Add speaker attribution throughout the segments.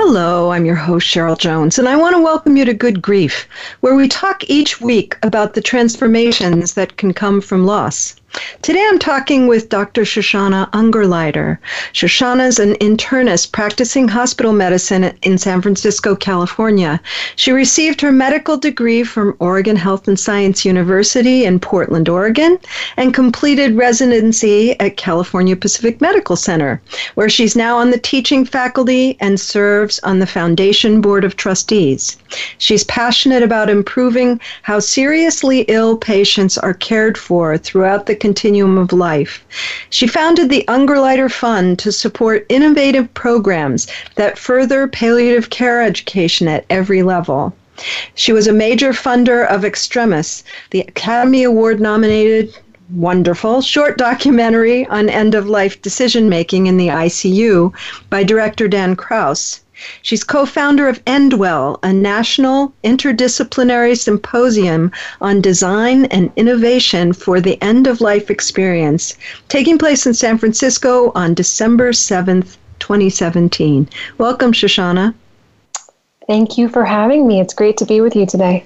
Speaker 1: Hello, I'm your host, Cheryl Jones, and I want to welcome you to Good Grief, where we talk each week about the transformations that can come from loss. Today I'm talking with Dr. Shoshana Ungerleider. Shoshana is an internist practicing hospital medicine in San Francisco, California. She received her medical degree from Oregon Health and Science University in Portland, Oregon, and completed residency at California Pacific Medical Center, where she's now on the teaching faculty and serves on the Foundation Board of Trustees. She's passionate about improving how seriously ill patients are cared for throughout the continuum of life. She founded the Ungerleider Fund to support innovative programs that further palliative care education at every level. She was a major funder of Extremis, the Academy Award nominated wonderful short documentary on end of life decision making in the ICU by director Dan Krauss. She's co founder of End Well, a national interdisciplinary symposium on design and innovation for the end of life experience, taking place in San Francisco on December 7th, 2017. Welcome, Shoshana.
Speaker 2: Thank you for having me. It's great to be with you today.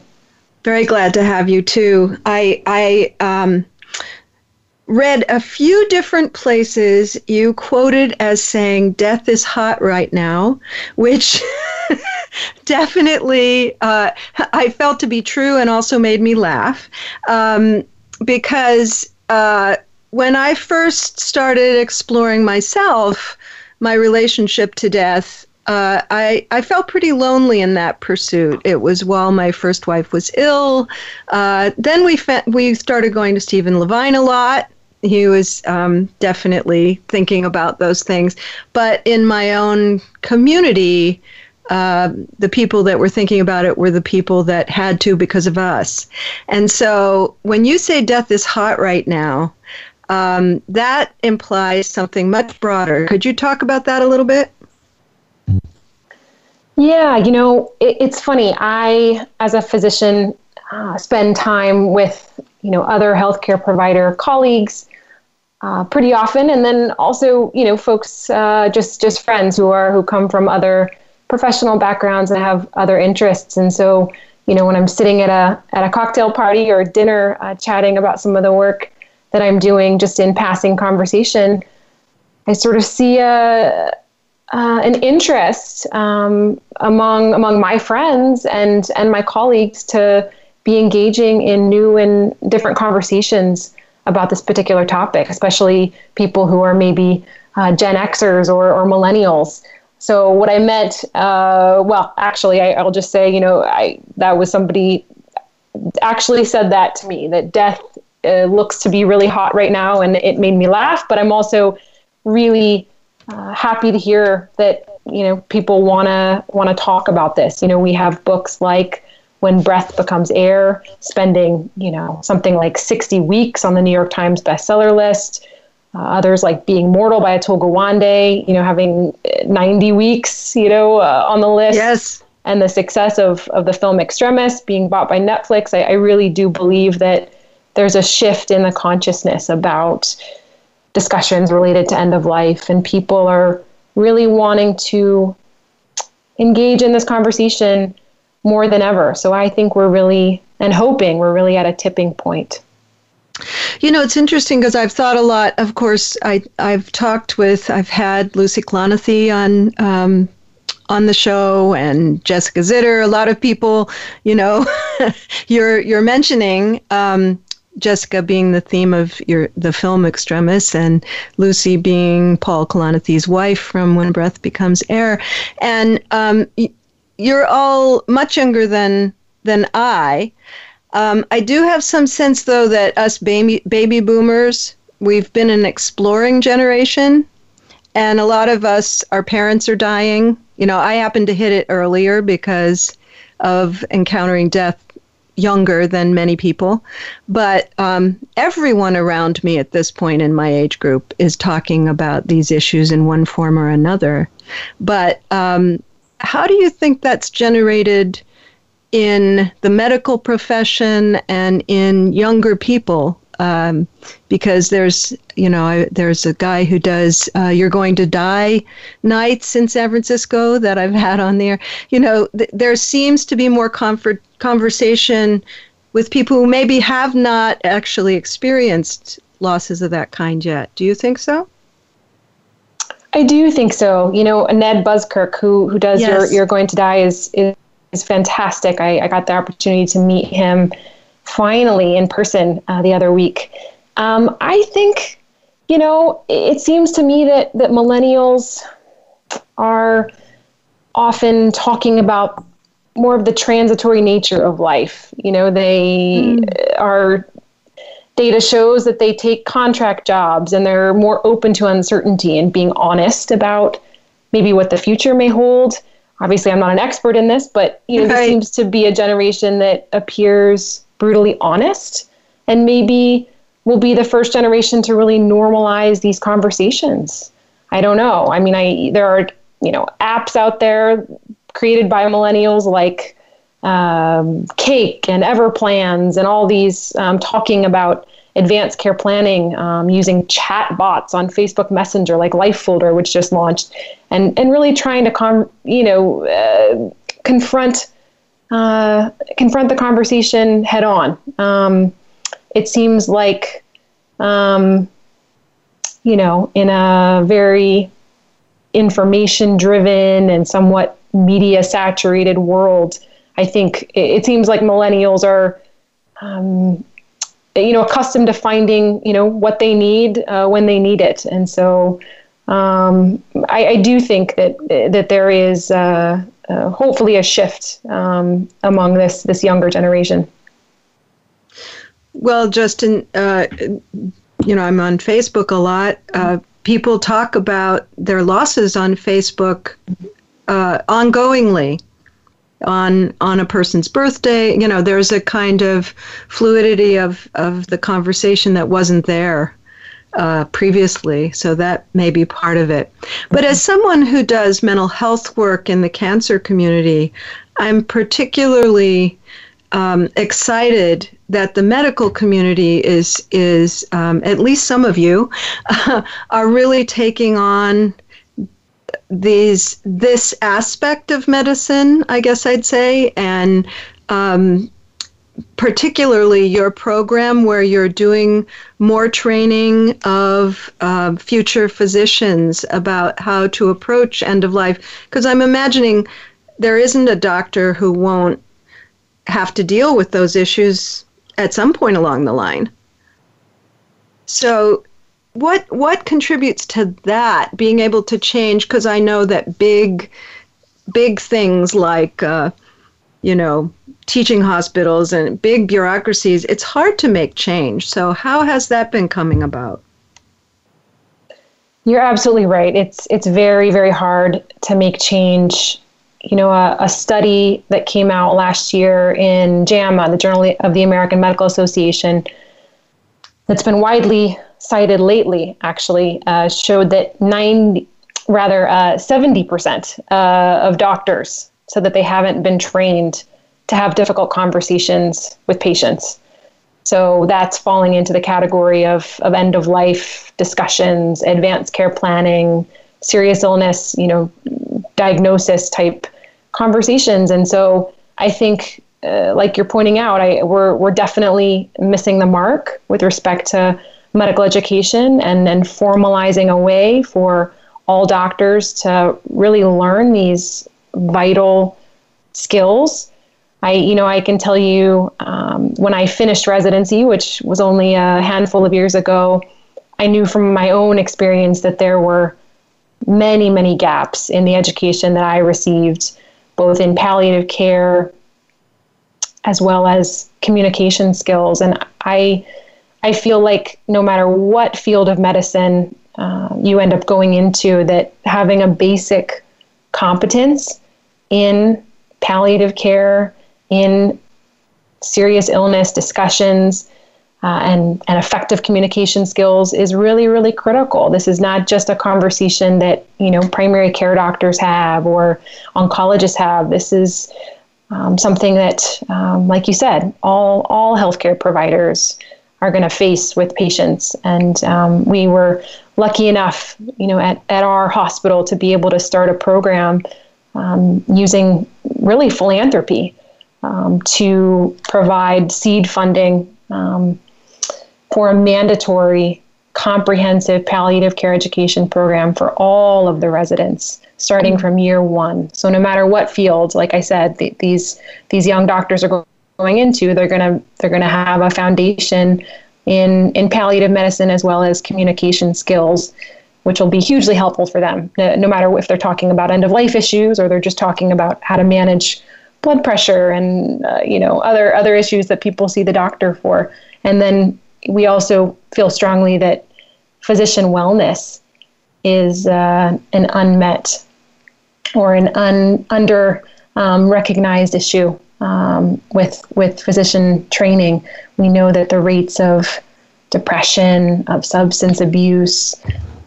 Speaker 1: Very glad to have you too. I, I, um, read a few different places you quoted as saying death is hot right now which definitely uh, i felt to be true and also made me laugh um, because uh, when i first started exploring myself my relationship to death uh, I, I felt pretty lonely in that pursuit. It was while my first wife was ill. Uh, then we fe- we started going to Stephen Levine a lot, he was um, definitely thinking about those things. But in my own community, uh, the people that were thinking about it were the people that had to because of us. And so when you say death is hot right now, um, that implies something much broader. Could you talk about that a little bit?
Speaker 2: Yeah, you know, it, it's funny. I, as a physician, uh, spend time with you know other healthcare provider colleagues uh, pretty often, and then also you know folks uh, just just friends who are who come from other professional backgrounds and have other interests, and so you know when I'm sitting at a at a cocktail party or dinner uh, chatting about some of the work that I'm doing, just in passing conversation, I sort of see a uh, an interest um, among among my friends and and my colleagues to be engaging in new and different conversations about this particular topic, especially people who are maybe uh, Gen Xers or, or millennials. So what I meant, uh, well, actually, I, will just say, you know, I that was somebody actually said that to me that death uh, looks to be really hot right now, and it made me laugh. But I'm also really uh, happy to hear that you know people want to talk about this. You know, we have books like when breath becomes air, spending, you know, something like 60 weeks on the New York Times bestseller list. Uh, others like Being Mortal by Atul Gawande, you know, having 90 weeks, you know, uh, on the list.
Speaker 1: Yes.
Speaker 2: And the success of, of the film Extremis being bought by Netflix, I, I really do believe that there's a shift in the consciousness about discussions related to end of life, and people are really wanting to engage in this conversation more than ever. So I think we're really, and hoping we're really at a tipping point.
Speaker 1: You know, it's interesting because I've thought a lot. Of course, I I've talked with, I've had Lucy Kalanithi on um, on the show and Jessica Zitter. A lot of people, you know, you're you're mentioning um, Jessica being the theme of your the film Extremis, and Lucy being Paul Kalanithi's wife from When Breath Becomes Air, and um, you're all much younger than than I. Um, I do have some sense, though, that us baby baby boomers, we've been an exploring generation, and a lot of us, our parents are dying. you know, I happened to hit it earlier because of encountering death younger than many people. But um, everyone around me at this point in my age group is talking about these issues in one form or another. But um, how do you think that's generated in the medical profession and in younger people? Um, because there's, you know, I, there's a guy who does uh, "You're Going to Die" nights in San Francisco that I've had on there. You know, th- there seems to be more comfort conversation with people who maybe have not actually experienced losses of that kind yet. Do you think so?
Speaker 2: I do think so. You know, Ned Buskirk, who who does yes. "You're You're Going to Die," is is, is fantastic. I, I got the opportunity to meet him finally in person uh, the other week. Um, I think, you know, it seems to me that that millennials are often talking about more of the transitory nature of life. You know, they mm. are data shows that they take contract jobs and they're more open to uncertainty and being honest about maybe what the future may hold. Obviously, I'm not an expert in this, but you know, right. this seems to be a generation that appears brutally honest and maybe will be the first generation to really normalize these conversations. I don't know. I mean, I there are, you know, apps out there created by millennials like um, Cake and Everplans and all these um, talking about advanced care planning um, using chat bots on Facebook Messenger like Life Folder, which just launched, and and really trying to com- you know uh, confront uh, confront the conversation head on. Um, it seems like um, you know in a very information driven and somewhat media saturated world I think it, seems like millennials are, um, you know, accustomed to finding, you know, what they need uh, when they need it, and so um, I, I, do think that that there is uh, uh, hopefully a shift um, among this this younger generation.
Speaker 1: Well, Justin, uh, you know, I'm on Facebook a lot. Uh, people talk about their losses on Facebook uh, ongoingly on on a person's birthday. You know, there's a kind of fluidity of of the conversation that wasn't there uh, previously, so that may be part of it. But as someone who does mental health work in the cancer community, I'm particularly um, excited that the medical community is is um, at least some of you uh, are really taking on these this aspect of medicine, I guess I'd say, and um, particularly your program where you're doing more training of uh, future physicians about how to approach end of life. Because I'm imagining there isn't a doctor who won't have to deal with those issues at some point along the line. So what what contributes to that being able to change? Because i know that big big things like uh, you know teaching hospitals and big bureaucracies it's hard to make change. So how has that been coming about?
Speaker 2: You're absolutely right. It's it's very very hard to make change. You know a, a study that came out last year in jama the journal of the american medical association that's been widely cited lately actually uh, showed that 90, rather uh, 70% uh, of doctors said that they haven't been trained to have difficult conversations with patients. So that's falling into the category of, of end of life discussions, advanced care planning, serious illness, you know, diagnosis type conversations. And so I think, uh, like you're pointing out, I, we're, we're definitely missing the mark with respect to medical education and then formalizing a way for all doctors to really learn these vital skills. I, you know, I can tell you um, when I finished residency, which was only a handful of years ago, I knew from my own experience that there were many, many gaps in the education that I received, both in palliative care as well as communication skills. And I, I feel like no matter what field of medicine uh, you end up going into, that having a basic competence in palliative care, in serious illness discussions, uh, and, and effective communication skills is really, really critical. This is not just a conversation that, you know, primary care doctors have or oncologists have. This is um, something that, um, like you said, all, all healthcare providers are going to face with patients. And um, we were lucky enough, you know, at, at our hospital to be able to start a program um, using really philanthropy um, to provide seed funding um, for a mandatory comprehensive palliative care education program for all of the residents starting from year one. So no matter what field, like I said, the, these these young doctors are going into, they're gonna they're gonna have a foundation in in palliative medicine as well as communication skills, which will be hugely helpful for them. No, no matter if they're talking about end of life issues or they're just talking about how to manage blood pressure and uh, you know other other issues that people see the doctor for. And then we also feel strongly that physician wellness is uh, an unmet or an un, under um, recognized issue um, with with physician training. We know that the rates of depression, of substance abuse,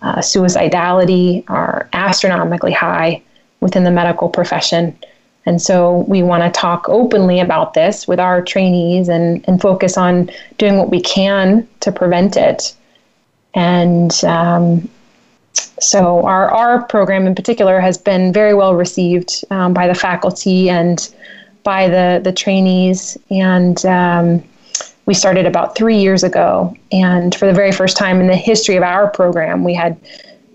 Speaker 2: uh, suicidality are astronomically high within the medical profession. And so we want to talk openly about this with our trainees and, and focus on doing what we can to prevent it. And um, so our, our program in particular has been very well received um, by the faculty and by the, the trainees. And um, we started about three years ago. And for the very first time in the history of our program, we had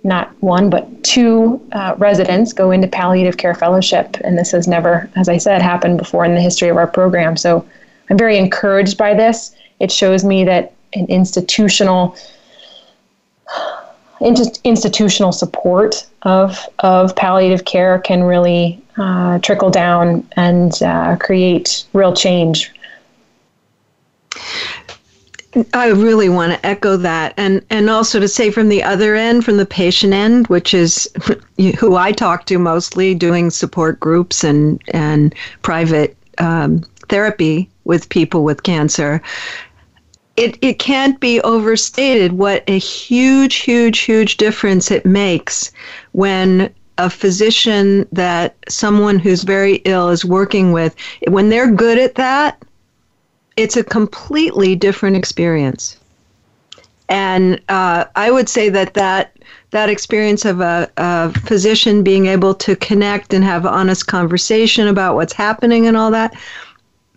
Speaker 2: not one but two uh, residents go into palliative care fellowship and this has never as i said happened before in the history of our program so i'm very encouraged by this it shows me that an institutional institutional support of of palliative care can really uh, trickle down and uh, create real change
Speaker 1: I really want to echo that, and and also to say from the other end, from the patient end, which is who I talk to mostly, doing support groups and and private um, therapy with people with cancer. It it can't be overstated what a huge, huge, huge difference it makes when a physician that someone who's very ill is working with when they're good at that it's a completely different experience. And uh, I would say that that that experience of a, a, physician being able to connect and have honest conversation about what's happening and all that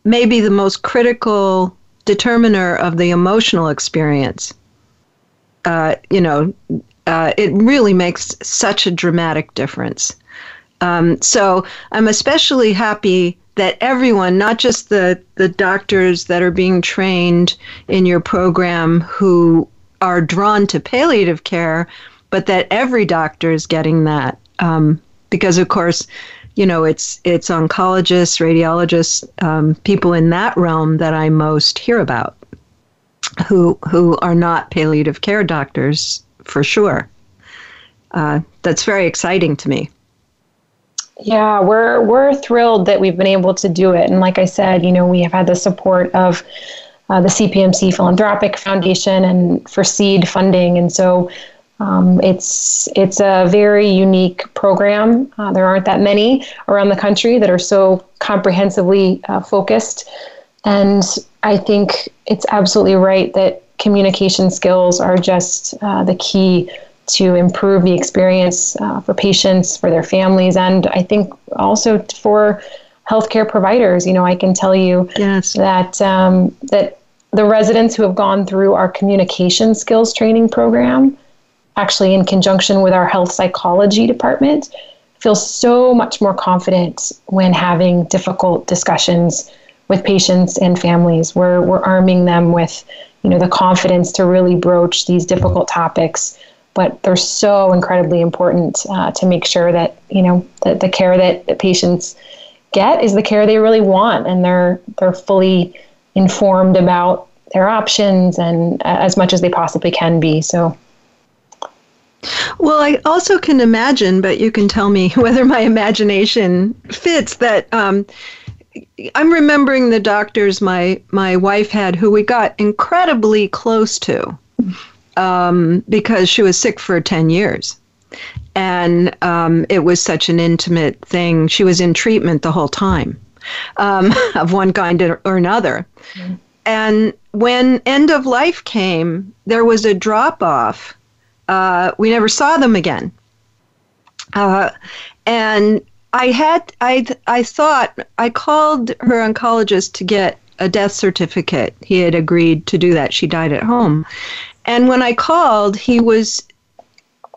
Speaker 1: may be the most critical determiner of the emotional experience. Uh, you know, uh, it really makes such a dramatic difference. Um, so I'm especially happy that everyone, not just the, the doctors that are being trained in your program who are drawn to palliative care, but that every doctor is getting that. Um, because, of course, you know, it's it's oncologists, radiologists, um, people in that realm that I most hear about, who who are not palliative care doctors for sure. Uh, that's very exciting to me.
Speaker 2: Yeah, we're we're thrilled that we've been able to do it, and like I said, you know, we have had the support of uh, the CPMC Philanthropic Foundation and for seed funding, and so um, it's it's a very unique program. Uh, there aren't that many around the country that are so comprehensively uh, focused, and I think it's absolutely right that communication skills are just uh, the key to improve the experience uh, for patients, for their families, and I think also for healthcare providers. You know, I can tell you yes. that um, that the residents who have gone through our communication skills training program, actually in conjunction with our health psychology department, feel so much more confident when having difficult discussions with patients and families. We're we're arming them with you know the confidence to really broach these difficult topics. But they're so incredibly important uh, to make sure that you know that the care that, the patients get is the care they really want. And they're they're fully informed about their options and uh, as much as they possibly can be. So.
Speaker 1: Well, I also can imagine, but you can tell me whether my imagination fits that. Um, I'm remembering the doctors my my wife had, who we got incredibly close to, um, because she was sick for ten years, and um, it was such an intimate thing. She was in treatment the whole time, um, of one kind or another, mm-hmm. and when end of life came, there was a drop off uh, we never saw them again. Uh, and I had I I thought I called her oncologist to get a death certificate. He had agreed to do that. She died at home. And when I called, he was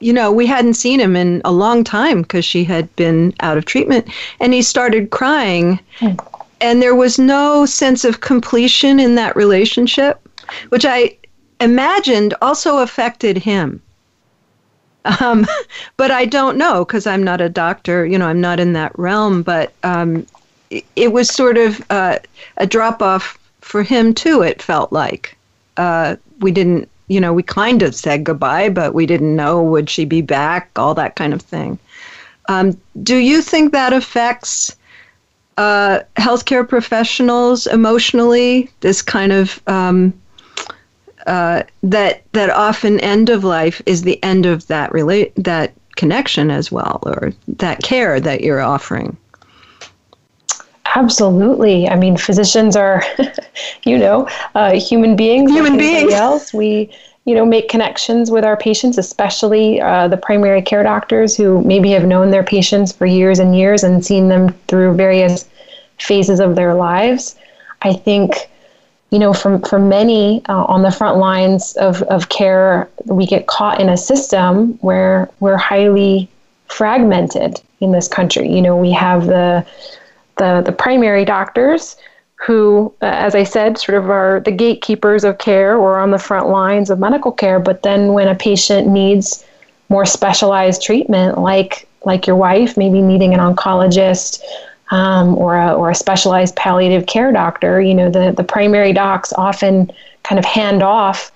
Speaker 1: you know, we hadn't seen him in a long time because she had been out of treatment and he started crying. Mm. And there was no sense of completion in that relationship, which I imagined also affected him. Um, but I don't know because I'm not a doctor. You know, I'm not in that realm. But um, it, it, was sort of uh, a drop off for him too. It felt like uh, we didn't. You know, we kind of said goodbye, but we didn't know would she be back. All that kind of thing. Um, do you think that affects uh, healthcare professionals emotionally? This kind of um, uh, that that often end of life is the end of that relate that connection as well, or that care that you're offering.
Speaker 2: Absolutely. I mean, physicians are, you know, uh, human beings.
Speaker 1: Human like beings.
Speaker 2: Else, we you know make connections with our patients, especially uh, the primary care doctors who maybe have known their patients for years and years and seen them through various phases of their lives. I think you know, from for many uh, on the front lines of, of care, we get caught in a system where we're highly fragmented in this country. You know, we have the the, the primary doctors who, uh, as I said, sort of are the gatekeepers of care or on the front lines of medical care. But then when a patient needs more specialized treatment, like like your wife, maybe needing an oncologist, um, or, a, or a specialized palliative care doctor, you know, the, the primary docs often kind of hand off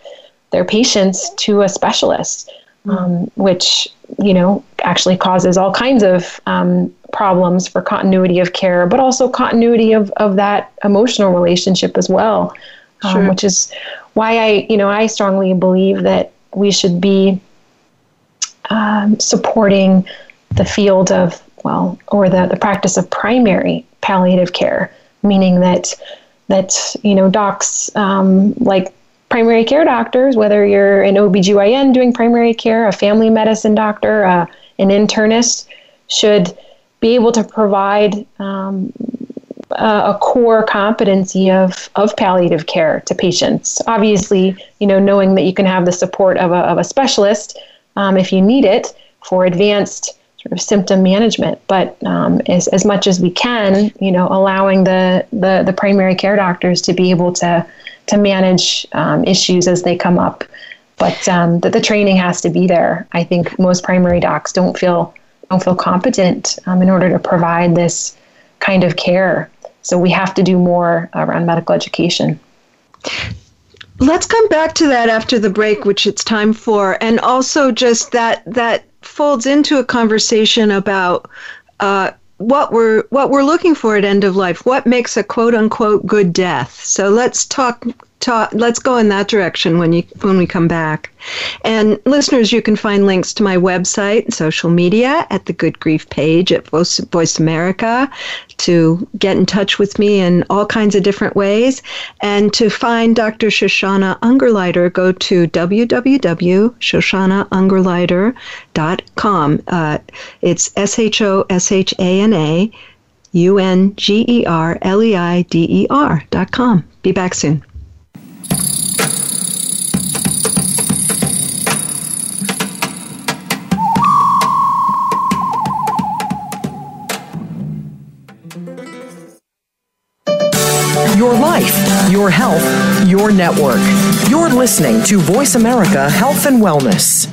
Speaker 2: their patients to a specialist, mm. um, which, you know, actually causes all kinds of um, problems for continuity of care, but also continuity of, of that emotional relationship as well, um, sure. which is why I, you know, I strongly believe that we should be um, supporting the field of well, or the, the practice of primary palliative care, meaning that that you know docs um, like primary care doctors, whether you're an OBGYN doing primary care, a family medicine doctor, uh, an internist, should be able to provide um, a, core competency of, of palliative care to patients. Obviously, you know, knowing that you can have the support of a, of a specialist um, if you need it for advanced sort of symptom management, but um, as, as much as we can, you know, allowing the, the, the primary care doctors to be able to, to manage um, issues as they come up. But um, that the training has to be there. I think most primary docs don't feel don't feel competent um, in order to provide this kind of care. So we have to do more around medical education.
Speaker 1: Let's come back to that after the break, which it's time for, and also just that that folds into a conversation about uh, what we're what we're looking for at end of life. What makes a quote unquote good death? So let's talk talk, let's go in that direction when you when we come back. And listeners, you can find links to my website, social media at the Good Grief page at Voice, Voice America to get in touch with me in all kinds of different ways. And to find Dr. Shoshana Ungerleider, go to www.shoshanaungerleider.com. Uh, it's S H O S H A N A U N G E R L E I D E R dot com. Be back soon.
Speaker 3: Your life, your health, your network. You're listening to Voice America Health and Wellness.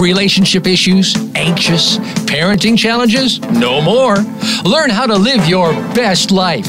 Speaker 4: Relationship issues? Anxious? Parenting challenges? No more. Learn how to live your best life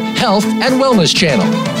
Speaker 4: Health and Wellness Channel.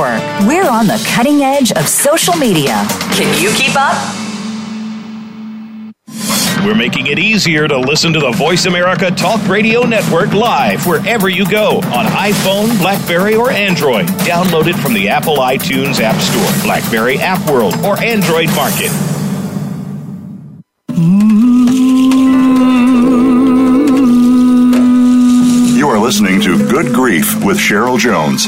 Speaker 5: We're on the cutting edge of social media. Can you keep up?
Speaker 6: We're making it easier to listen to the Voice America Talk Radio Network live wherever you go on iPhone, Blackberry, or Android. Download it from the Apple iTunes App Store, Blackberry App World, or Android Market.
Speaker 7: You are listening to Good Grief with Cheryl Jones.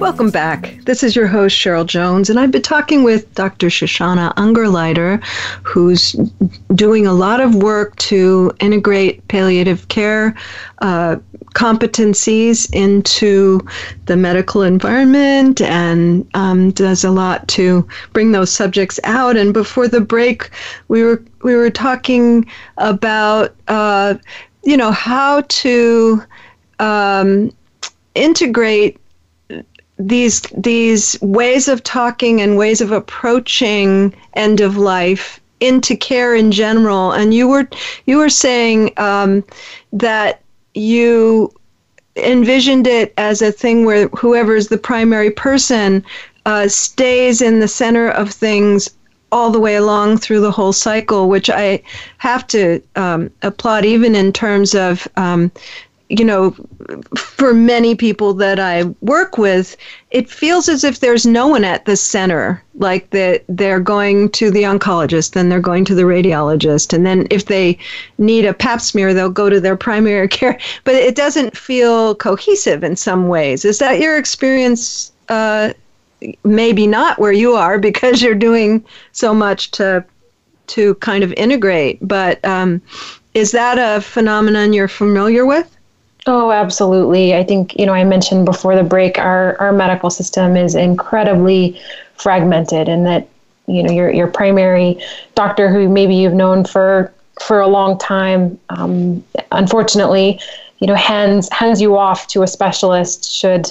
Speaker 1: Welcome back. This is your host, Cheryl Jones, and I've been talking with Dr. Shoshana Ungerleider, who's doing a lot of work to integrate palliative care uh, competencies into the medical environment and um, does a lot to bring those subjects out. And before the break, we were we were talking about uh, you know how to um, integrate these these ways of talking and ways of approaching end of life into care in general. And you were you were saying um, that you envisioned it as a thing where whoever is the primary person uh, stays in the center of things all the way along through the whole cycle, which I have to um, applaud, even in terms of um, you know, for many people that I work with, it feels as if there's no one at the center. Like that they're going to the oncologist, then they're going to the radiologist, and then if they need a pap smear, they'll go to their primary care. But it doesn't feel cohesive in some ways. Is that your experience? Uh, maybe not where you are because you're doing so much to to kind of integrate. But um, is that a phenomenon you're familiar with?
Speaker 2: Oh, absolutely. I think, you know, I mentioned before the break, our, our medical system is incredibly fragmented and that, you know, your, your primary doctor who maybe you've known for, for a long time, um, unfortunately, you know, hands, hands you off to a specialist should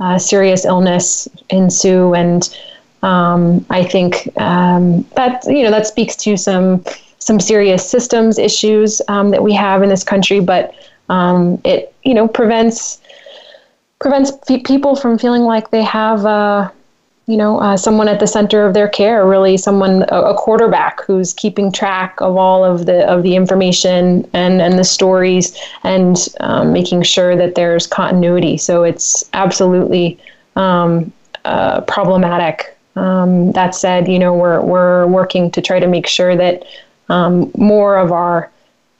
Speaker 2: uh, serious illness ensue. And um, I think um, that, you know, that speaks to some, some serious systems issues um, that we have in this country, but um, it you know prevents prevents people from feeling like they have uh, you know uh, someone at the center of their care really someone a, a, quarterback who's keeping track of all of the of the information and and the stories and um, making sure that there's continuity. So it's absolutely um, uh, problematic. Um, that said you know we're we're working to try to make sure that um, more of our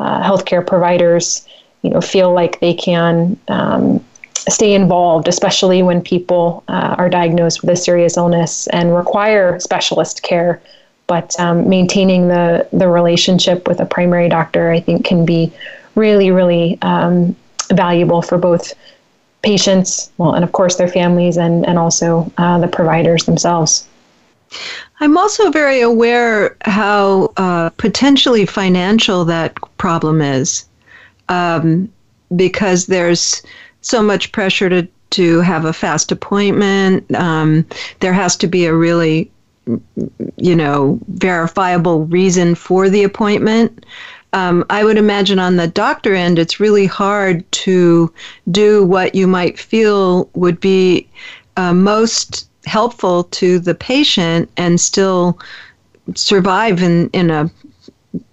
Speaker 2: uh, healthcare providers you know feel like they can um, stay involved, especially when people uh, are diagnosed with a serious illness and require specialist care. But um, maintaining the the relationship with a primary doctor, I think, can be really, really um, valuable for both patients, well, and of course their families, and and also uh, the providers themselves.
Speaker 1: I'm also very aware how uh, potentially financial that problem is um, because there's so much pressure to to have a fast appointment. Um, there has to be a really you know, verifiable reason for the appointment. Um, I would imagine on the doctor end, it's really hard to do what you might feel would be uh, most helpful to the patient and still survive in, in a,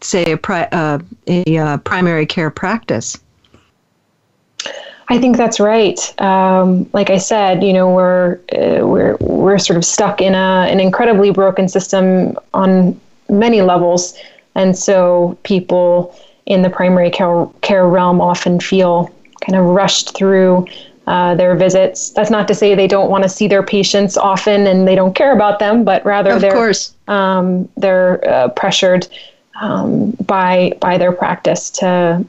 Speaker 1: say, a, pri- uh, a uh, primary care practice.
Speaker 2: I think that's right. Um, like I said, you know, we're uh, we're we're sort of stuck in a an incredibly broken system on many levels, and so people in the primary care care realm often feel kind of rushed through uh, their visits. That's not to say they don't want to see their patients often and they don't care about them, but rather
Speaker 1: of
Speaker 2: they're
Speaker 1: course.
Speaker 2: Um, they're uh, pressured um, by by their practice to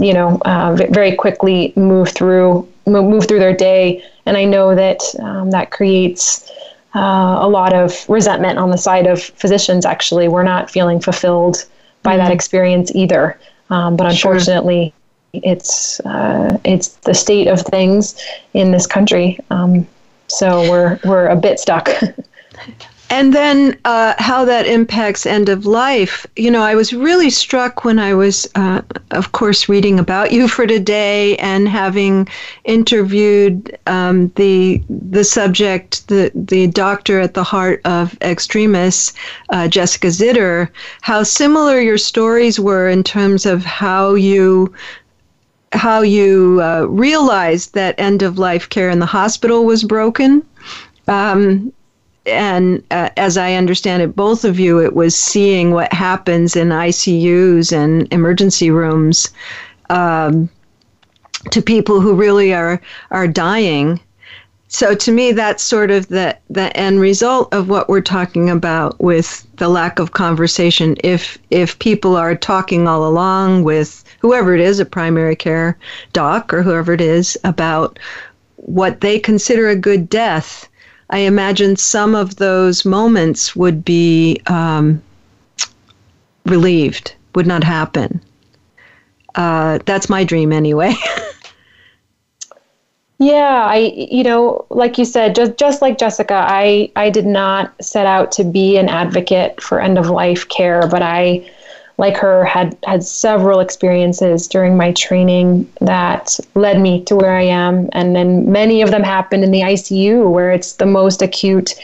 Speaker 2: you know, uh, very quickly move through move through their day. And I know that um, that creates uh, a lot of resentment on the side of physicians. Actually, we're not feeling fulfilled by mm-hmm. that experience either. Um, but unfortunately, sure. it's uh, it's the state of things in this country. Um, so we're we're a bit stuck.
Speaker 1: And then uh, how that impacts end of life. You know, I was really struck when I was, uh, of course, reading about you for today and having interviewed um, the the subject, the the doctor at the heart of Extremis, uh, Jessica Zitter. How similar your stories were in terms of how you how you uh, realized that end of life care in the hospital was broken. Um, and uh, as I understand it, both of you, it was seeing what happens in ICUs and emergency rooms um, to people who really are are dying. So to me, that's sort of the the end result of what we're talking about with the lack of conversation. If if people are talking all along with whoever it is, a primary care doc or whoever it is, about what they consider a good death I imagine some of those moments would be um, relieved, would not happen. Uh, that's my dream anyway.
Speaker 2: yeah, I you know, like you said, just just like Jessica, I I did not set out to be an advocate for end of life care, but I like her, had had several experiences during my training that led me to where I am, and then many of them happened in the ICU, where it's the most acute,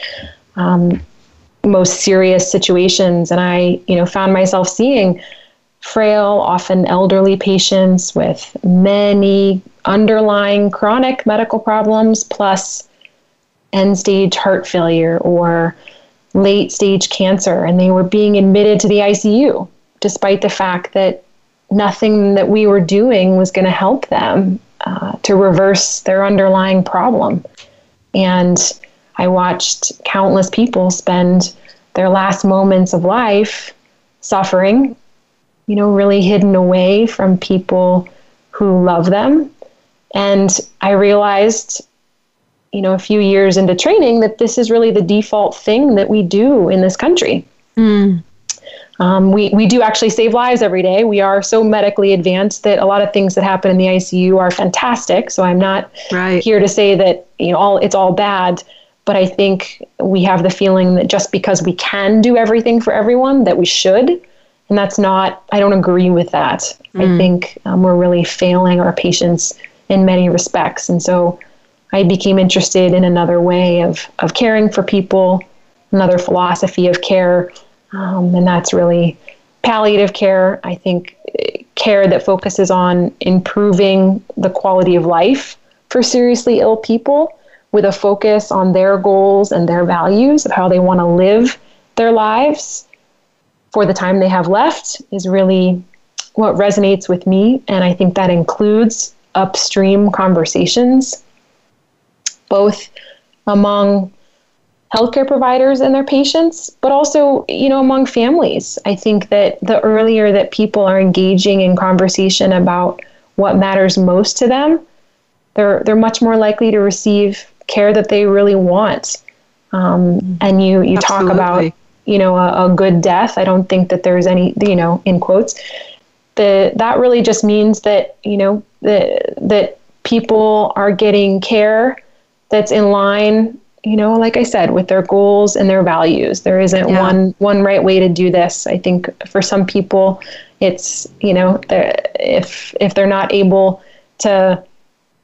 Speaker 2: um, most serious situations. And I, you know, found myself seeing frail, often elderly patients with many underlying chronic medical problems, plus end stage heart failure or late stage cancer, and they were being admitted to the ICU despite the fact that nothing that we were doing was going to help them uh, to reverse their underlying problem. And I watched countless people spend their last moments of life suffering, you know, really hidden away from people who love them. And I realized, you know, a few years into training that this is really the default thing that we do in this country. Mm. Um, we, we do actually save lives every day. We are so medically advanced that a lot of things that happen in the ICU are fantastic. So I'm not right. here to say that you know all it's all bad, but I think we have the feeling that just because we can do everything for everyone, that we should, and that's not. I don't agree with that. Mm. I think um, we're really failing our patients in many respects, and so I became interested in another way of of caring for people, another philosophy of care um, and that's really palliative care. I think care that focuses on improving the quality of life for seriously ill people with a focus on their goals and their values of how they want to live their lives for the time they have left is really what resonates with me. And I think that includes upstream conversations, both among healthcare providers and their patients, but also, you know, among families. I think that the earlier that people are engaging in conversation about what matters most to them, they're they're much more likely to receive care that they really want. Um, and you you Absolutely. talk about you know a, a good death. I don't think that there's any you know in quotes. The that really just means that you know that that people are getting care that's in line you know, like I said, with their goals and their values. There isn't yeah. one one right way to do this. I think for some people, it's you know, if if they're not able to,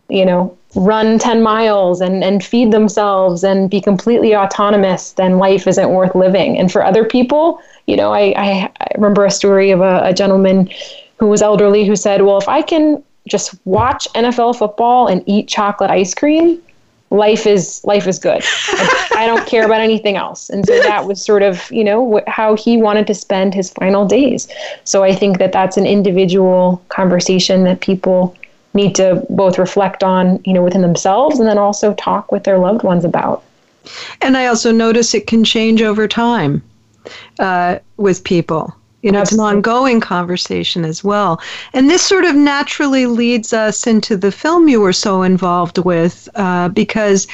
Speaker 2: you know, run 10 miles and, and feed themselves and be completely autonomous, then life isn't worth living. And for other people, you know, I, I, I remember a story of a, a gentleman who was elderly who said, Well, if I can just watch NFL football and eat chocolate ice cream, life is life is good. I, don't care about anything else. And so that was sort of you know wh- how he wanted to spend his final days. So I think that that's an individual conversation that people need to both reflect on you know within themselves and then also talk with their loved ones about.
Speaker 1: And I also notice it can change over time uh, with people. You know, it's an ongoing conversation as well. And this sort of naturally leads us into the film you were so involved with, uh, because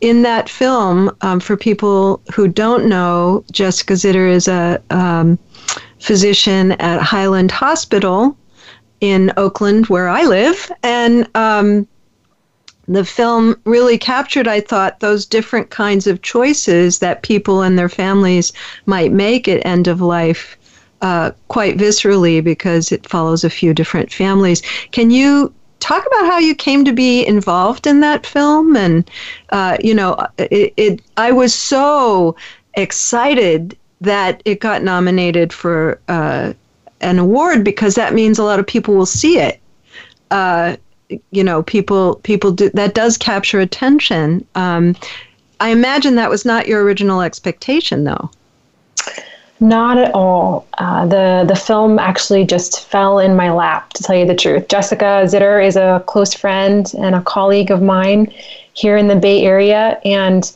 Speaker 1: in that film, um, for people who don't know, Jessica Zitter is a um, physician at Highland Hospital in Oakland, where I live. And um, the film really captured, I thought, those different kinds of choices that people and their families might make at end of life uh, quite viscerally because it follows a few different families. Can you talk about how you came to be involved in that film? And uh, you know, it, it, I was so excited that it got nominated for uh, an award because that means a lot of people will see it. Uh, you know, people people do that does capture attention. Um, I imagine that was not your original expectation, though.
Speaker 2: Not at all. Uh, the the film actually just fell in my lap, to tell you the truth. Jessica Zitter is a close friend and a colleague of mine here in the Bay Area, and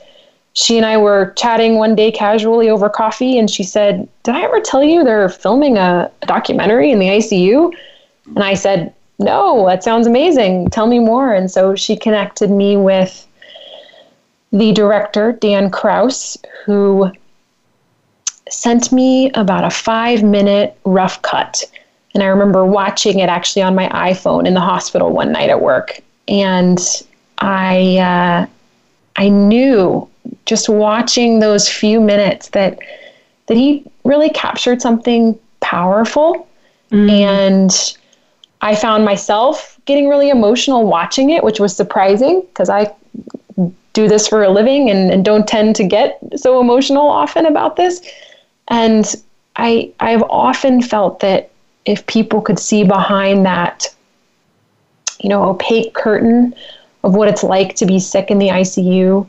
Speaker 2: she and I were chatting one day casually over coffee, and she said, "Did I ever tell you they're filming a, a documentary in the ICU?" And I said, "No, that sounds amazing. Tell me more." And so she connected me with the director Dan Krauss, who sent me about a five minute rough cut. And I remember watching it actually on my iPhone in the hospital one night at work. And I, uh, I knew just watching those few minutes that that he really captured something powerful. Mm. And I found myself getting really emotional watching it, which was surprising because I do this for a living and, and don't tend to get so emotional often about this. And I I've often felt that if people could see behind that, you know, opaque curtain of what it's like to be sick in the ICU,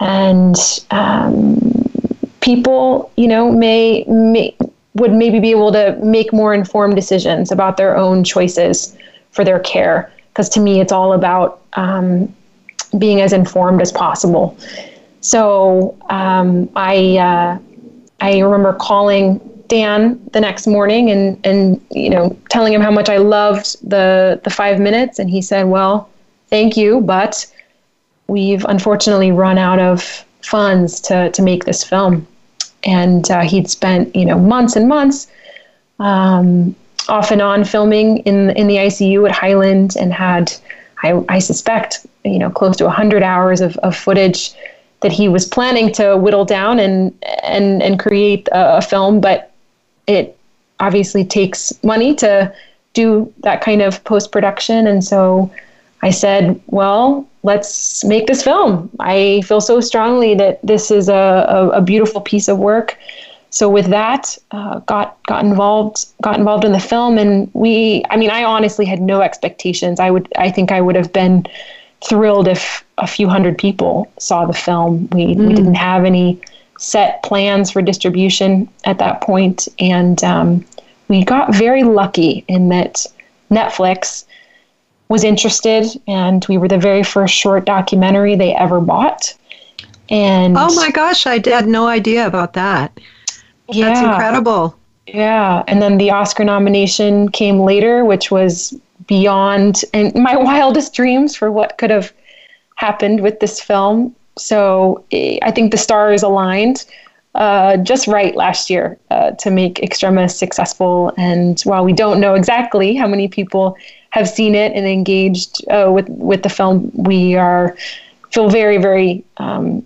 Speaker 2: and um, people, you know, may, may would maybe be able to make more informed decisions about their own choices for their care. Because to me, it's all about um, being as informed as possible. So um, I. Uh, I remember calling Dan the next morning and and you know telling him how much I loved the the five minutes, and he said, "Well, thank you, but we've unfortunately run out of funds to to make this film." And uh, he'd spent you know months and months. Um, off and on filming in in the ICU at Highland and had I, I suspect you know close to 100 hours of, of footage that he was planning to whittle down and and and create a, a film, but it obviously takes money to do that kind of post production, and so I said, well, let's make this film. I feel so strongly that this is a, a, a beautiful piece of work. So with that, uh, got got involved got involved in the film, and we. I mean, I honestly had no expectations. I would. I think I would have been thrilled if a few hundred people saw the film. We, mm. we didn't have any set plans for distribution at that point, and um, we got very lucky in that Netflix was interested, and we were the very first short documentary they ever bought. And
Speaker 1: oh my gosh, I had no idea about that. Yeah, That's incredible.
Speaker 2: Yeah, and then the Oscar nomination came later, which was beyond and my wildest dreams for what could have happened with this film. So eh, I think the stars aligned uh, just right last year uh, to make Extremis successful. And while we don't know exactly how many people have seen it and engaged uh, with with the film, we are feel very very um,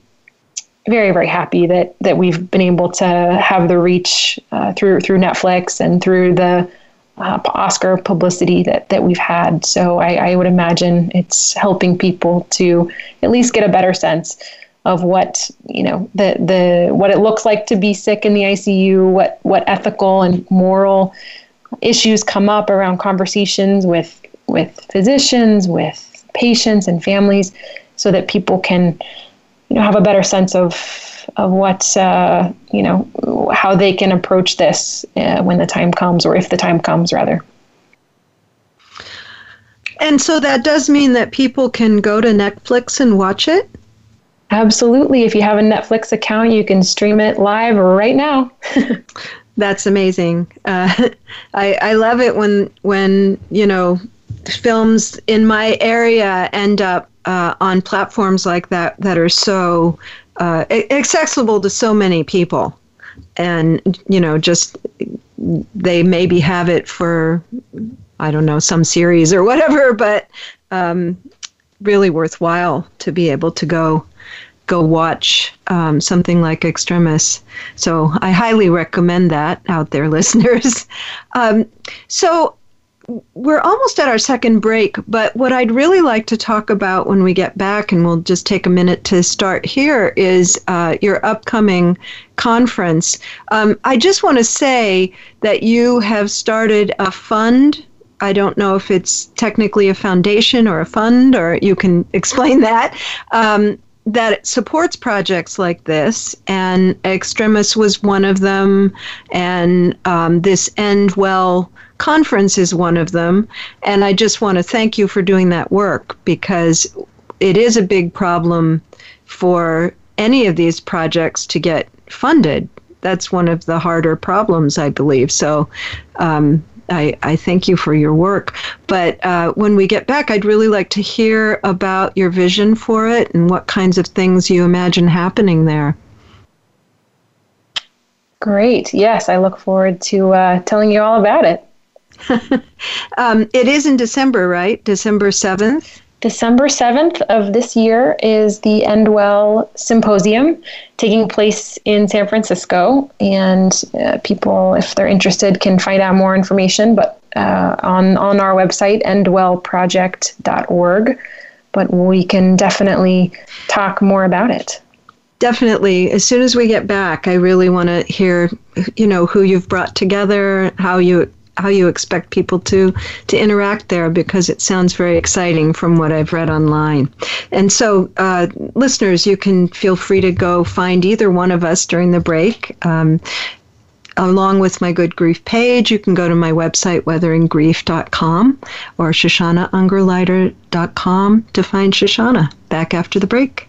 Speaker 2: very very happy that that we've been able to have the reach uh, through through Netflix and through the uh, Oscar publicity that that we've had. So I, I would imagine it's helping people to at least get a better sense of what you know the the what it looks like to be sick in the ICU, what what ethical and moral issues come up around conversations with with physicians, with patients and families, so that people can you know have a better sense of of what uh, you know how they can approach this uh, when the time comes, or if the time comes, rather.
Speaker 1: And so that does mean that people can go to Netflix and watch it.
Speaker 2: Absolutely. If you have a Netflix account, you can stream it live right now.
Speaker 1: That's amazing. Uh, I, I love it when when you know films in my area end up uh, on platforms like that that are so uh, accessible to so many people, and you know just they maybe have it for I don't know some series or whatever, but um, really worthwhile to be able to go go watch um, something like Extremis. So I highly recommend that out there, listeners. Um, so we're almost at our second break, but what I'd really like to talk about when we get back, and we'll just take a minute to start here, is uh, your upcoming conference. Um, I just want to say that you have started a fund. I don't know if it's technically a foundation or a fund, or you can explain that. Um, that supports projects like this, and Extremis was one of them, and um, this End Well conference is one of them. And I just want to thank you for doing that work because it is a big problem for any of these projects to get funded. That's one of the harder problems, I believe. So um, I, I thank you for your work. But uh, when we get back, I'd really like to hear about your vision for it and what kinds of things you imagine happening there.
Speaker 2: Great. Yes, I look forward to uh, telling you all about it.
Speaker 1: Um, it is in December, right? December 7th?
Speaker 2: December 7th of this year is the End Well Symposium taking place in San Francisco. And uh, people, if they're interested, can find out more information but uh, on, on our website, endwellproject.org. But we can definitely talk more about it
Speaker 1: definitely as soon as we get back i really want to hear you know who you've brought together how you how you expect people to to interact there because it sounds very exciting from what I've read online. And so, uh, listeners, you can feel free to go find either one of us during the break. Um, along with my Good Grief page, you can go to my website, weatheringgrief.com or shoshanaungerleider.com to find Shoshana. Back after the break.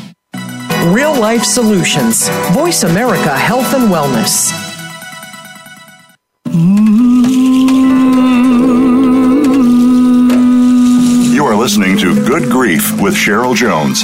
Speaker 3: Real life solutions. Voice America Health and Wellness.
Speaker 7: You are listening to Good Grief with Cheryl Jones.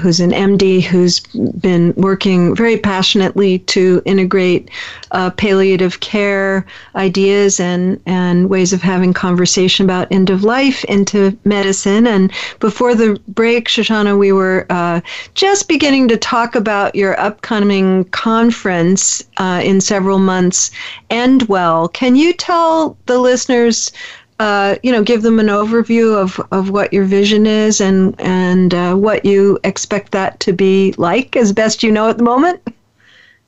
Speaker 1: who's an MD who's been working very passionately to integrate uh, palliative care ideas and, and ways of having conversation about end of life into medicine. And before the break, Shoshana, we were uh, just beginning to talk about your upcoming conference uh, in several months, End Well. Can you tell the listeners? Uh, you know, give them an overview of, of what your vision is and and uh, what you expect that to be like, as best you know at the moment.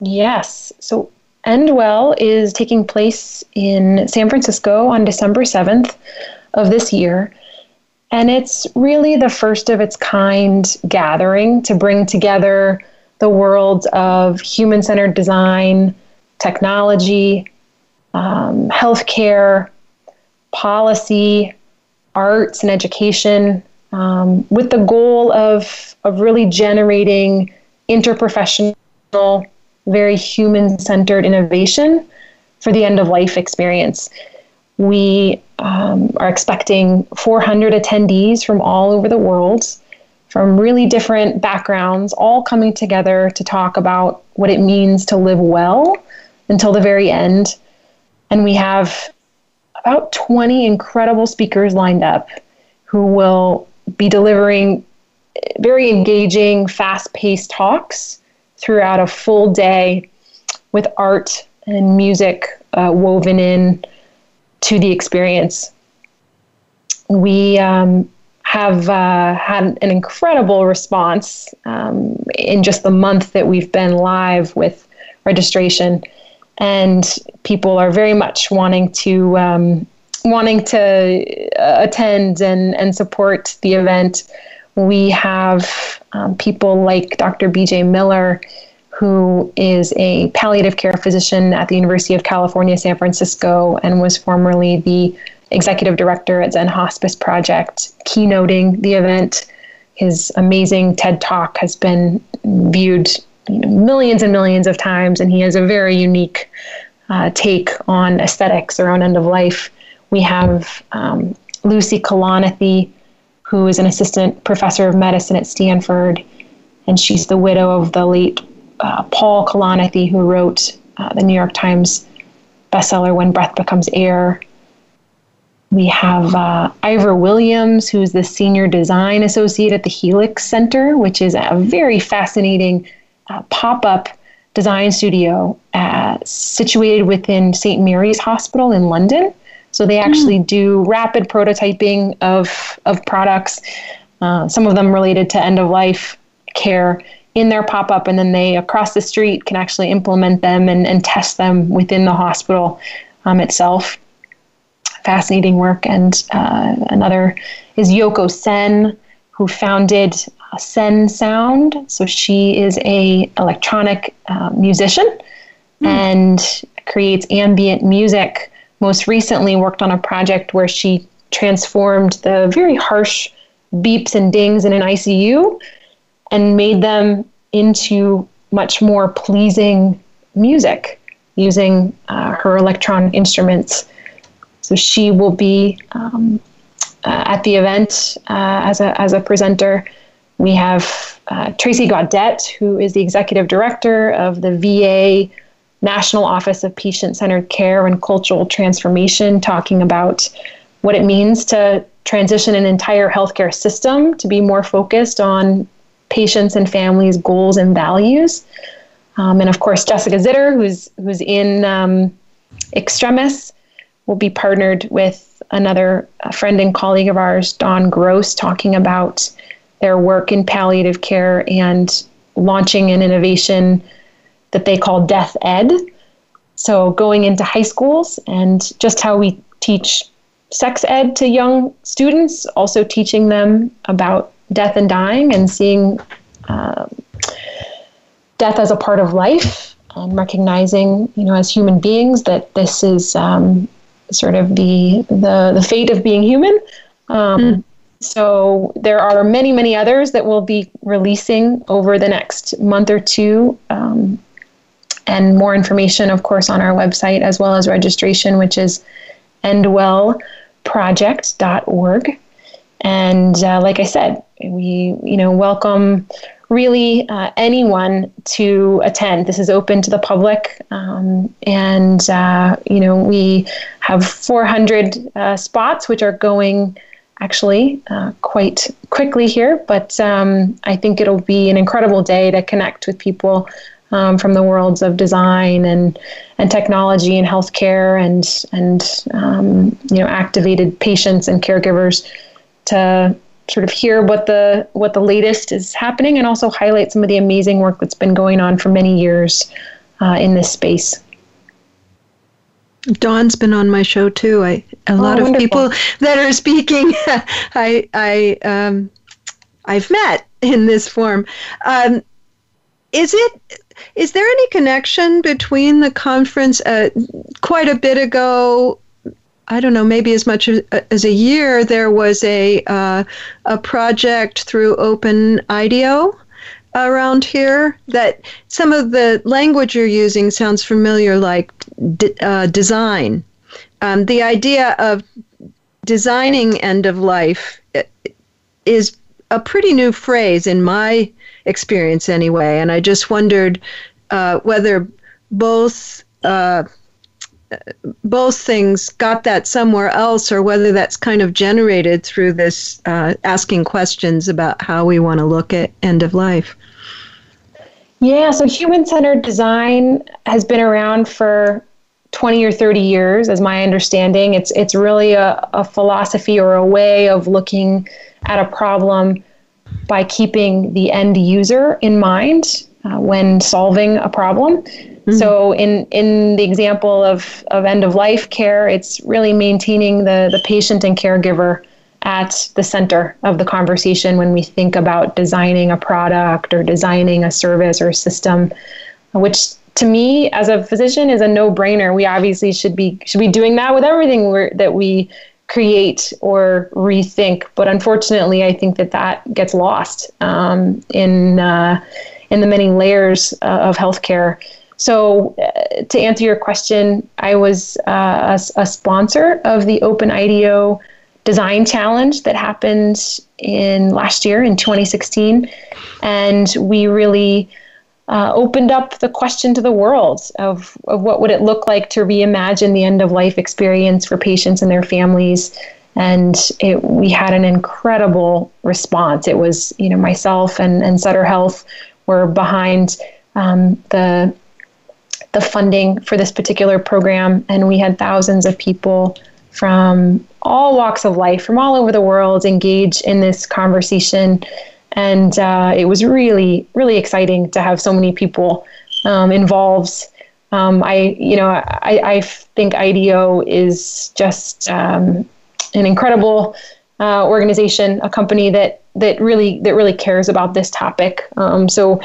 Speaker 2: Yes. So End Well is taking place in San Francisco on December seventh of this year. And it's really the first of its kind gathering to bring together the worlds of human centered design, technology, um, healthcare, policy, arts, and education, um, with the goal of, of really generating interprofessional, very human centered innovation for the end of life experience. We um, are expecting 400 attendees from all over the world, from really different backgrounds, all coming together to talk about what it means to live well until the very end. And we have about 20 incredible speakers lined up who will be delivering very engaging, fast paced talks throughout a full day with art and music uh, woven in to the experience. We um, have uh, had an incredible response um, in just the month that we've been live with registration and people are very much wanting to um, wanting to uh, attend and and support the event. We have um, people like Dr. B.J. Miller, who is a palliative care physician at the University of California, San Francisco, and was formerly the executive director at Zen Hospice Project, keynoting the event. His amazing TED Talk has been viewed you know, millions and millions of times, and he has a very unique uh, take on aesthetics around end of life. We have um, Lucy Kalanithi, who is an assistant professor of medicine at Stanford, and she's the widow of the late uh, Paul Kalanithi, who wrote uh, the New York Times bestseller When Breath Becomes Air. We have uh, Ivor Williams, who's the senior design associate at the Helix Center, which is a very fascinating uh, pop up design studio uh, situated within St. Mary's Hospital in London. So they actually mm. do rapid prototyping of, of products, uh, some of them related to end of life care in their pop up, and then they across the street can actually implement them and, and test them within the hospital um, itself. Fascinating work. And uh, another is Yoko Sen, who founded Sen Sound. So she is a electronic uh, musician mm. and creates ambient music. Most recently, worked on a project where she transformed the very harsh beeps and dings in an ICU and made them into much more pleasing music using uh, her electronic instruments. So she will be um, uh, at the event uh, as a as a presenter we have uh, Tracy Gaudet, who is the executive director of the VA National Office of Patient Centered Care and Cultural Transformation, talking about what it means to transition an entire healthcare system to be more focused on patients and families' goals and values. Um, and of course, Jessica Zitter, who's who's in um, Extremis, will be partnered with another friend and colleague of ours, Dawn Gross, talking about their work in palliative care and launching an innovation that they call Death Ed. So, going into high schools and just how we teach sex ed to young students, also teaching them about death and dying and seeing uh, death as a part of life and recognizing, you know, as human beings that this is um, sort of the, the the fate of being human. Um, mm. So there are many, many others that we'll be releasing over the next month or two. Um, and more information, of course, on our website as well as registration, which is endwellproject.org. And uh, like I said, we you know welcome really uh, anyone to attend. This is open to the public, um, and uh, you know we have 400 uh, spots, which are going actually uh, quite quickly here. But um, I think it'll be an incredible day to connect with people um, from the worlds of design and and technology and healthcare and and um, you know activated patients and caregivers to sort of hear what the what the latest is happening and also highlight some of the amazing work that's been going on for many years uh, in this space.
Speaker 1: Dawn's been on my show too. I a oh, lot of people that are speaking, I I um, I've met in this form. Um, is it is there any connection between the conference uh, quite a bit ago? I don't know, maybe as much as a year. There was a uh, a project through Open IDEO around here that some of the language you're using sounds familiar, like uh, design. Um, the idea of designing end of life is a pretty new phrase in my experience, anyway. And I just wondered uh, whether both. Uh, both things got that somewhere else, or whether that's kind of generated through this uh, asking questions about how we want to look at end of life.
Speaker 2: Yeah, so human centered design has been around for 20 or 30 years, as my understanding. It's, it's really a, a philosophy or a way of looking at a problem by keeping the end user in mind uh, when solving a problem. Mm-hmm. So, in, in the example of, of end of life care, it's really maintaining the, the patient and caregiver at the center of the conversation when we think about designing a product or designing a service or a system, which to me as a physician is a no-brainer. We obviously should be should be doing that with everything that we create or rethink. But unfortunately, I think that that gets lost um, in uh, in the many layers uh, of healthcare. So, uh, to answer your question, I was uh, a, a, sponsor of the Open IDEO design challenge that happened in last year in 2016 and we really uh, opened up the question to the world of, of what would it look like to reimagine the end of life experience for patients and their families. And it, we had an incredible response. It was you know myself and, and sutter health were behind um, the the funding for this particular program. And we had thousands of people from all walks of life, from all over the world, engage in this conversation. And uh, it was really, really exciting to have so many people um, involved. Um, I, you know, I, I think IDEO is just um, an incredible uh, organization, a company that that really that really cares about this topic. Um, so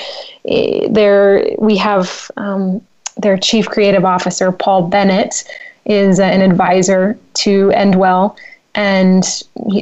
Speaker 2: uh, there we have um, their chief creative officer, Paul Bennett is an advisor to End Well, and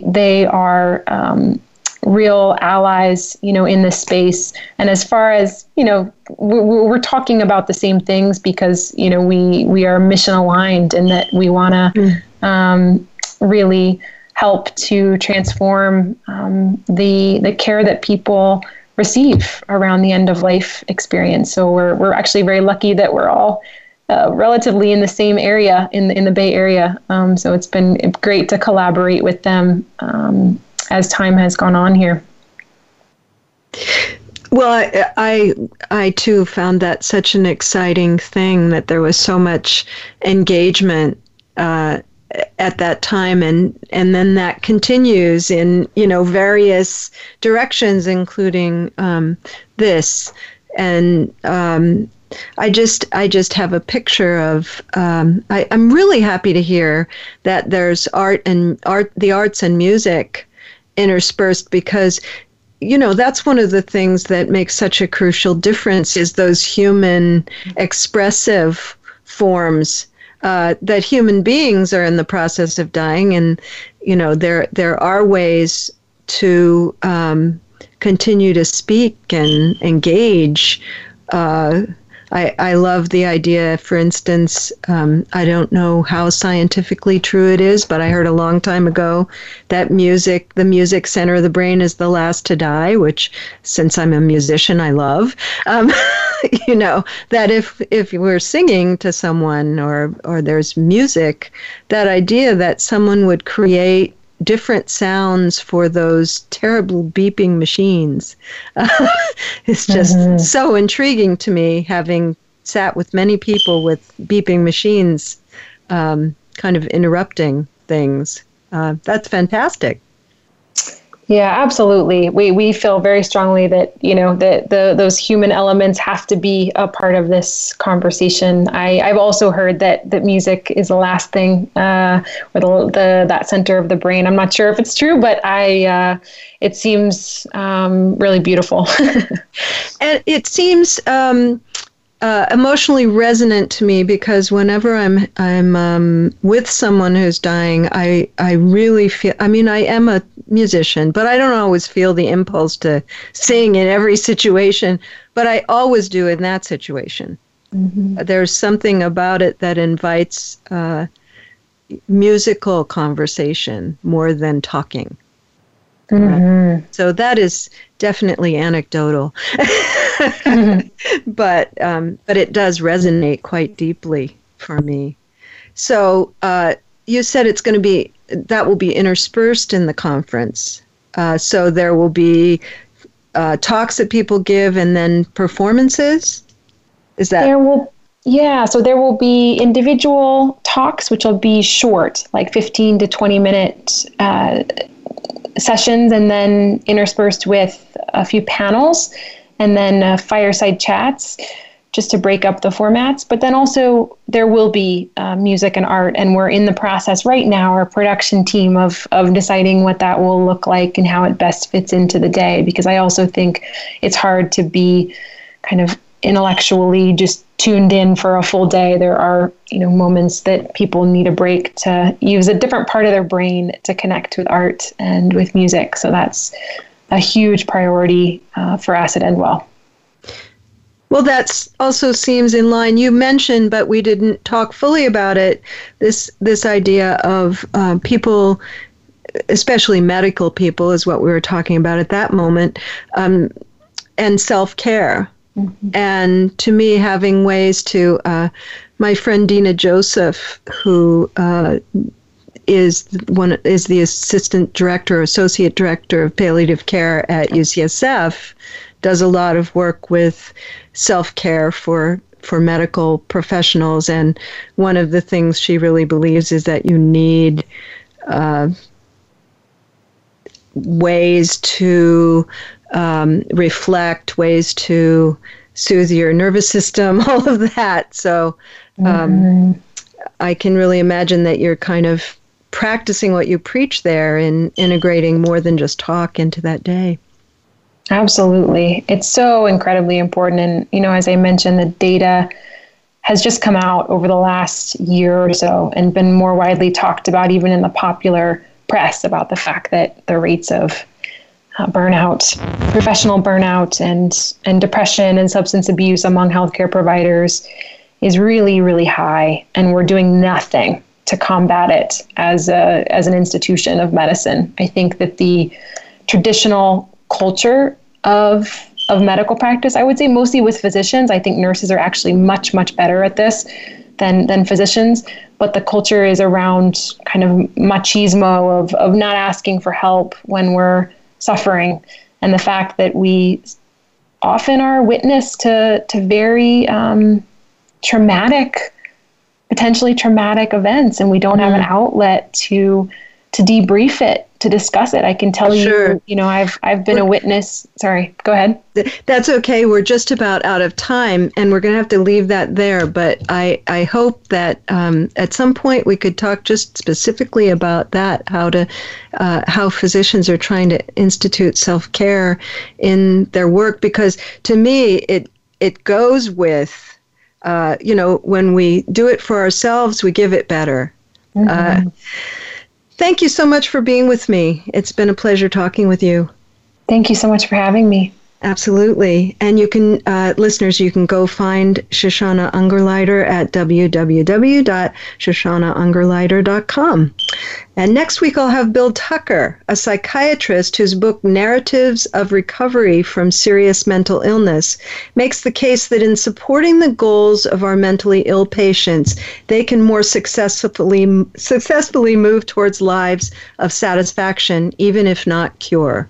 Speaker 2: they are um, real allies, you know, in this space. And as far as you know, we're, we're, talking about the same things because you know we we are mission aligned and that we want to mm. um, really help to transform um, the the care that people receive around the end of life experience. So we're we're actually very lucky that we're all uh, relatively in the same area in the, in the Bay Area. Um, so it's been great to collaborate with them um, as time has gone on here.
Speaker 1: Well, I, I, I too found that such an exciting thing that there was so much engagement uh, at that time, and and then that continues in you know various directions, including um, this, and um, I just I just have a picture of um, I, I'm really happy to hear that there's art and art the arts and music interspersed because you know that's one of the things that makes such a crucial difference is those human expressive forms uh, that human beings are in the process of dying. And you know there there are ways to um, continue to speak and engage uh, I, I love the idea, for instance, um, I don't know how scientifically true it is, but I heard a long time ago that music, the music center of the brain is the last to die, which since I'm a musician, I love. Um, you know, that if, if we're singing to someone or, or there's music, that idea that someone would create different sounds for those terrible beeping machines. It's just mm-hmm. so intriguing to me, having sat with many people with beeping machines um, kind of interrupting things. Uh, that's fantastic.
Speaker 2: Yeah, absolutely. We we feel very strongly that you know that the those human elements have to be a part of this conversation. I I've also heard that that music is the last thing uh, or the, the that center of the brain. I'm not sure if it's true, but I uh, it seems um, really beautiful.
Speaker 1: and it seems. Um, uh, emotionally resonant to me because whenever I'm I'm um, with someone who's dying, I I really feel. I mean, I am a musician, but I don't always feel the impulse to sing in every situation. But I always do in that situation. Mm-hmm. There's something about it that invites uh, musical conversation more than talking. Mm-hmm. So that is definitely anecdotal, mm-hmm. but um, but it does resonate quite deeply for me. So uh, you said it's going to be that will be interspersed in the conference. Uh, so there will be uh, talks that people give, and then performances. Is that
Speaker 2: there will yeah, so there will be individual talks, which will be short, like 15 to 20 minute uh, sessions and then interspersed with a few panels and then uh, fireside chats just to break up the formats. But then also there will be uh, music and art, and we're in the process right now, our production team of of deciding what that will look like and how it best fits into the day. Because I also think it's hard to be kind of intellectually just tuned in for a full day there are you know moments that people need a break to use a different part of their brain to connect with art and with music so that's a huge priority uh, for us at endwell
Speaker 1: well that also seems in line. You mentioned but we didn't talk fully about it this this idea of uh, people especially medical people is what we were talking about at that moment um, and self-care. Mm-hmm. And to me, having ways to, uh, my friend Dina Joseph, who uh, is one is the assistant director, associate director of palliative care at UCSF, does a lot of work with self care for for medical professionals. And one of the things she really believes is that you need uh, ways to um, reflect, ways to soothe your nervous system, all of that. So um, mm-hmm. I can really imagine that you're kind of practicing what you preach there and integrating more than just talk into that day.
Speaker 2: Absolutely. It's so incredibly important. And, you know, as I mentioned, the data has just come out over the last year or so and been more widely talked about, even in the popular press, about the fact that the rates of uh, burnout, professional burnout, and and depression and substance abuse among healthcare providers is really really high, and we're doing nothing to combat it as a as an institution of medicine. I think that the traditional culture of of medical practice, I would say mostly with physicians. I think nurses are actually much much better at this than than physicians but the culture is around kind of machismo of of not asking for help when we're suffering and the fact that we often are witness to, to very um, traumatic, potentially traumatic events, and we don't have an mm. outlet to to debrief it, to discuss it. I can tell sure. you, you know, I've I've been we're, a witness. Sorry, go ahead.
Speaker 1: That's okay. We're just about out of time, and we're going to have to leave that there. But I I hope that um, at some point we could talk just specifically about that, how to uh, how physicians are trying to institute self care in their work, because to me it it goes with. Uh, you know, when we do it for ourselves, we give it better. Mm-hmm. Uh, Thank you so much for being with me. It's been a pleasure talking with you.
Speaker 2: Thank you so much for having me.
Speaker 1: Absolutely. And you can, uh, listeners, you can go find Shoshana Ungerleider at www.shoshanaungerleider.com. And next week, I'll have Bill Tucker, a psychiatrist whose book, Narratives of Recovery from Serious Mental Illness, makes the case that in supporting the goals of our mentally ill patients, they can more successfully, successfully move towards lives of satisfaction, even if not cure.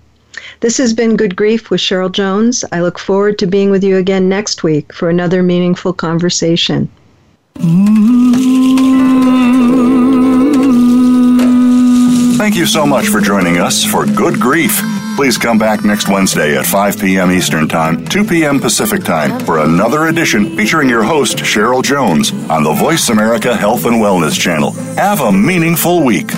Speaker 1: This has been Good Grief with Cheryl Jones. I look forward to being with you again next week for another meaningful conversation.
Speaker 7: Thank you so much for joining us for Good Grief. Please come back next Wednesday at 5 p.m. Eastern Time, 2 p.m. Pacific Time for another edition featuring your host, Cheryl Jones, on the Voice America Health and Wellness Channel. Have a meaningful week.